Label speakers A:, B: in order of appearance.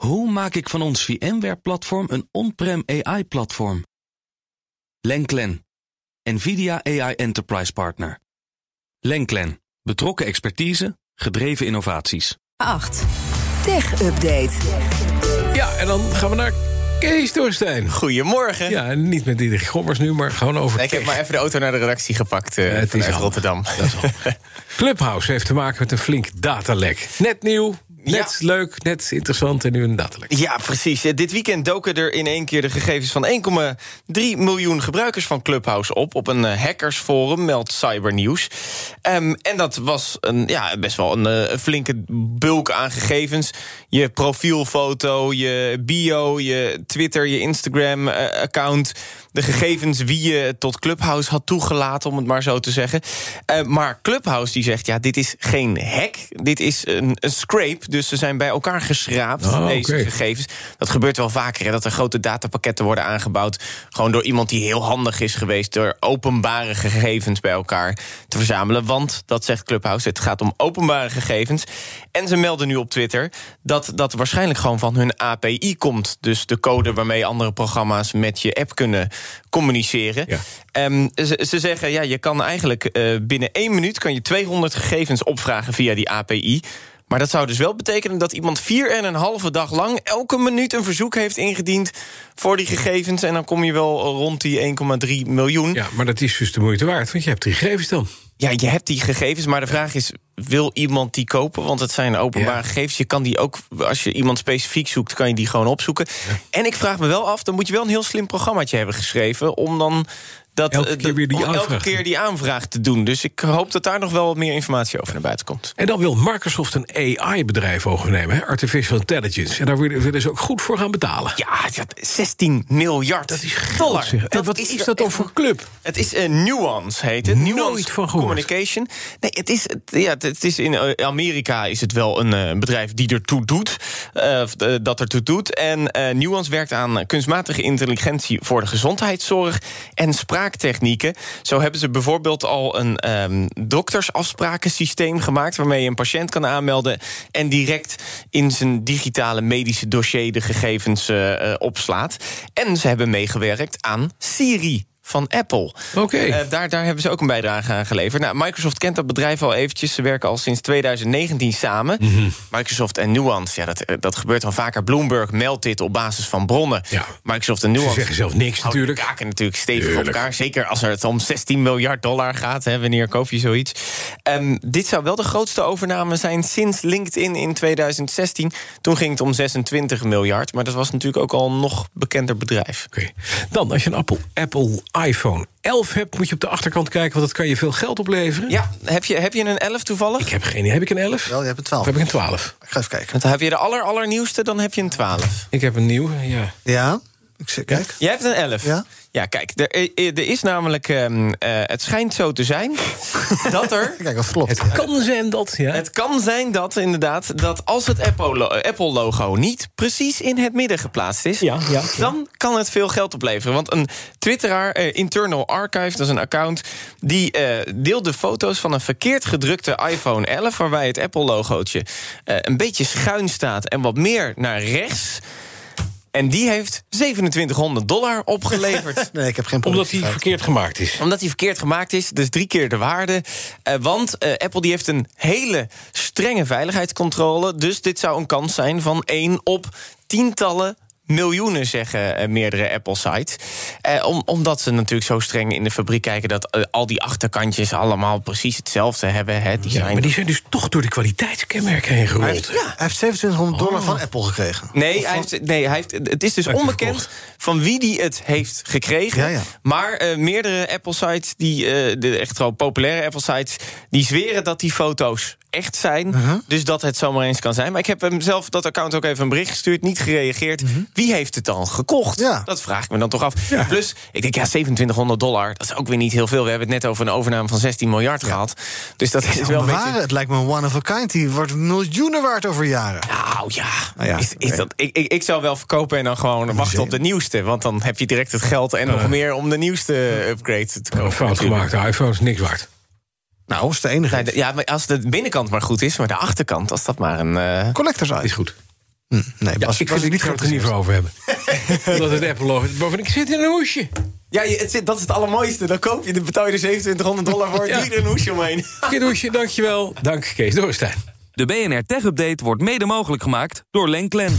A: Hoe maak ik van ons VMware-platform een on-prem AI-platform? Lenklen, NVIDIA AI Enterprise Partner. Lenklen, betrokken expertise, gedreven innovaties.
B: 8. Tech Update.
C: Ja, en dan gaan we naar Kees Dorstein.
D: Goedemorgen.
C: Ja, en niet met die Gommers nu, maar gewoon over
D: Nee, ik heb maar even de auto naar de redactie gepakt uh,
C: het is.
D: Rotterdam.
C: Dat is handig. Clubhouse heeft te maken met een flink datalek. Net nieuw, net leuk, net interessant en nu een datalek.
D: Ja, precies. Dit weekend doken er in één keer de gegevens van 1,3 miljoen gebruikers van Clubhouse op. Op een eh, hackersforum, meldt Cybernieuws. Ehm, en dat was een, ja, best wel een, eh, een flinke bulk aan gegevens. Je profielfoto, je bio, je Twitter, je Instagram-account. De gegevens wie je tot Clubhouse had toegelaten, om het maar zo te zeggen. Eh, maar Clubhouse die zegt, ja, dit is geen hack. Dit is een, een scrape, dus ze zijn bij elkaar geschraapt,
C: Oh,
D: deze gegevens. Dat gebeurt wel vaker, hè, dat er grote datapakketten worden aangebouwd... gewoon door iemand die heel handig is geweest... door openbare gegevens bij elkaar te verzamelen. Want, dat zegt Clubhouse, het gaat om openbare gegevens. En ze melden nu op Twitter dat dat waarschijnlijk gewoon van hun API komt. Dus de code waarmee andere programma's met je app kunnen communiceren.
C: Ja.
D: Ehm, ze, ze zeggen, ja, je kan eigenlijk eh, binnen één minuut... kan je 200 gegevens opvragen via die API... Maar dat zou dus wel betekenen dat iemand vier en een halve dag lang... elke minuut een verzoek heeft ingediend voor die gegevens... en dan kom je wel rond die 1,3 miljoen.
C: Ja, maar dat is dus de moeite waard, want je hebt die gegevens dan.
D: Ja, je hebt die gegevens, maar de vraag is... wil iemand die kopen? Want het zijn openbare
C: Ja.
D: gegevens. Je kan die ook, als je iemand specifiek zoekt... kan je die gewoon opzoeken. En ik vraag me wel af, dan moet je wel een heel slim programmaatje hebben geschreven... om dan... Dat,
C: Elke
D: eh,
C: keer weer die
D: om elke
C: aanvraag.
D: keer die aanvraag te doen. Dus ik hoop dat daar nog wel wat meer informatie over naar buiten komt.
C: En dan wil Microsoft een AI-bedrijf overnemen, hè? Artificial Intelligence. En daar willen willen ze ook goed voor gaan betalen.
D: Ja, het is 16 miljard
C: Dat is
D: dollar.
C: zeg. En
D: Dat
C: wat is, dat dan voor club?
D: Het is een Nuance, heet het.
C: Nooit
D: Nuance
C: van gehoord.
D: Communication. Nee, het is, ja, het- is in eh, Amerika is het wel een eh, bedrijf die ertoe doet. eh, dat ertoe doet. En Nuance werkt aan kunstmatige intelligentie voor de gezondheidszorg en spraaktechnieken. Zo hebben ze bijvoorbeeld al een ehm doktersafsprakensysteem gemaakt. waarmee je een patiënt kan aanmelden. en direct in zijn digitale medische dossier de gegevens eh, eh, opslaat. En ze hebben meegewerkt aan Siri van Apple.
C: Oké.
D: Eh, daar, daar hebben ze ook een bijdrage aan geleverd. Nou, Microsoft kent dat bedrijf al eventjes. Ze werken al sinds 2019 samen.
C: Mhm.
D: Microsoft en Nuance, ja, dat, eh, dat gebeurt al vaker. Bloomberg meldt dit op basis van bronnen.
C: Ja.
D: Microsoft en
C: Ze
D: Nuance
C: zeggen zelf niks natuurlijk.
D: kaken natuurlijk stevig
C: Tuurlijk.
D: op elkaar. Zeker als het om 16 miljard dollar gaat. Hè, wanneer koop je zoiets? Ehm, dit zou wel de grootste overname zijn sinds LinkedIn in 2016. Toen ging het om 26 miljard. Maar dat was natuurlijk ook al een nog bekender bedrijf.
C: Oké. Dan, als je een Apple, Apple iPhone 11 hebt, moet je op de achterkant kijken, want dat kan je veel geld opleveren.
D: Ja, heb je, heb je een 11 toevallig?
C: Ik heb geen idee. Heb ik een 11?
E: Wel, je hebt een
C: Of
E: 12.
C: heb ik een 12?
E: Ik ga even kijken.
D: Want heb je de aller, allernieuwste, dan heb je een 12.
C: Ik heb een nieuwe, ja.
E: Ja, ik zeg, kijk.
D: Jij hebt een 11.
E: Ja.
D: Ja, kijk, er, er is namelijk. ehm, eh, het schijnt zo te zijn dat er.
E: Kijk, wat vlot.
C: Het kan zijn dat, ja.
D: Het kan zijn dat inderdaad, dat als het Apple-lo- eh, Apple-logo niet precies in het midden geplaatst is,
C: Ja, ja, ja.
D: dan kan het veel geld opleveren. Want een Twitteraar, eh, Internal Archive, dat is een account, die eh, deelde foto's van een verkeerd gedrukte iPhone 11, waarbij het Apple-logootje eh, een beetje schuin staat en wat meer naar rechts. En die heeft 2700 dollar opgeleverd.
E: Nee, ik heb geen
C: Omdat die
E: productiefout.
C: verkeerd gemaakt is.
D: Omdat die verkeerd gemaakt is, dus drie keer de waarde. Eh, want eh, Apple die heeft een hele strenge veiligheidscontrole. Dus dit zou een kans zijn van 1 op tientallen miljoenen, zeggen eh, meerdere Apple-sites. Eh, om, omdat ze natuurlijk zo streng in de fabriek kijken... dat eh, al die achterkantjes allemaal precies hetzelfde hebben. Hè, die
C: Ja,
D: zijn
C: maar die zijn dus toch door de kwaliteitskenmerken heen
E: Hij
C: gerold.
E: hij heeft 2700 dollar van Apple gekregen.
D: Nee, hij heeft, nee hij heeft, het is dus onbekend. Van wie die het heeft gekregen.
E: Ja, ja.
D: Maar eh, meerdere Apple-sites, die, eh, de echt wel populaire Apple-sites... die zweren dat die foto's echt zijn.
E: Uh-huh.
D: Dus dat het zomaar eens kan zijn. Maar ik heb hem zelf dat account ook even een bericht gestuurd, niet gereageerd. Wie heeft het dan gekocht?
E: Ja.
D: Dat vraag ik me dan toch af.
C: Ja.
D: Plus, ik denk, ja, 2700 dollar, dat is ook weer niet heel veel. We hebben het net over een overname van 16 miljard gehad. Dus dat is wel een beetje...
E: Het lijkt me een one of a kind. Die wordt miljoenen waard over jaren.
D: Nou ja,
E: Nou ja,
D: is, dat, ik, ik, ik zou wel verkopen en dan gewoon wachten op de nieuwste. Want dan heb je direct het geld en nog meer om de nieuwste upgrade te kopen.
C: Een fout
D: natuurlijk.
C: gemaakte iPhone is niks waard.
E: Nou, dat is de enige.
D: Nee, de- ja, maar als de binnenkant maar goed is, maar de achterkant, als dat maar een. eh,
E: Collectors
C: Is goed.
E: Hm, nee,
C: Ja,
E: was,
C: ik vind het niet gaan we het er niet voor over hebben. Dat het Apple logo. Bovendien, ik zit in een hoesje.
D: Ja, je- het, zit- dat is het allermooiste. Dan koop je, dan betaal je er 2700 dollar voor.
C: Ja.
D: Doe er een hoesje omheen.
C: Dit hoesje, dankjewel. Dank Kees Dorrestein.
A: De BNR Tech Update wordt mede mogelijk gemaakt door Lenklen.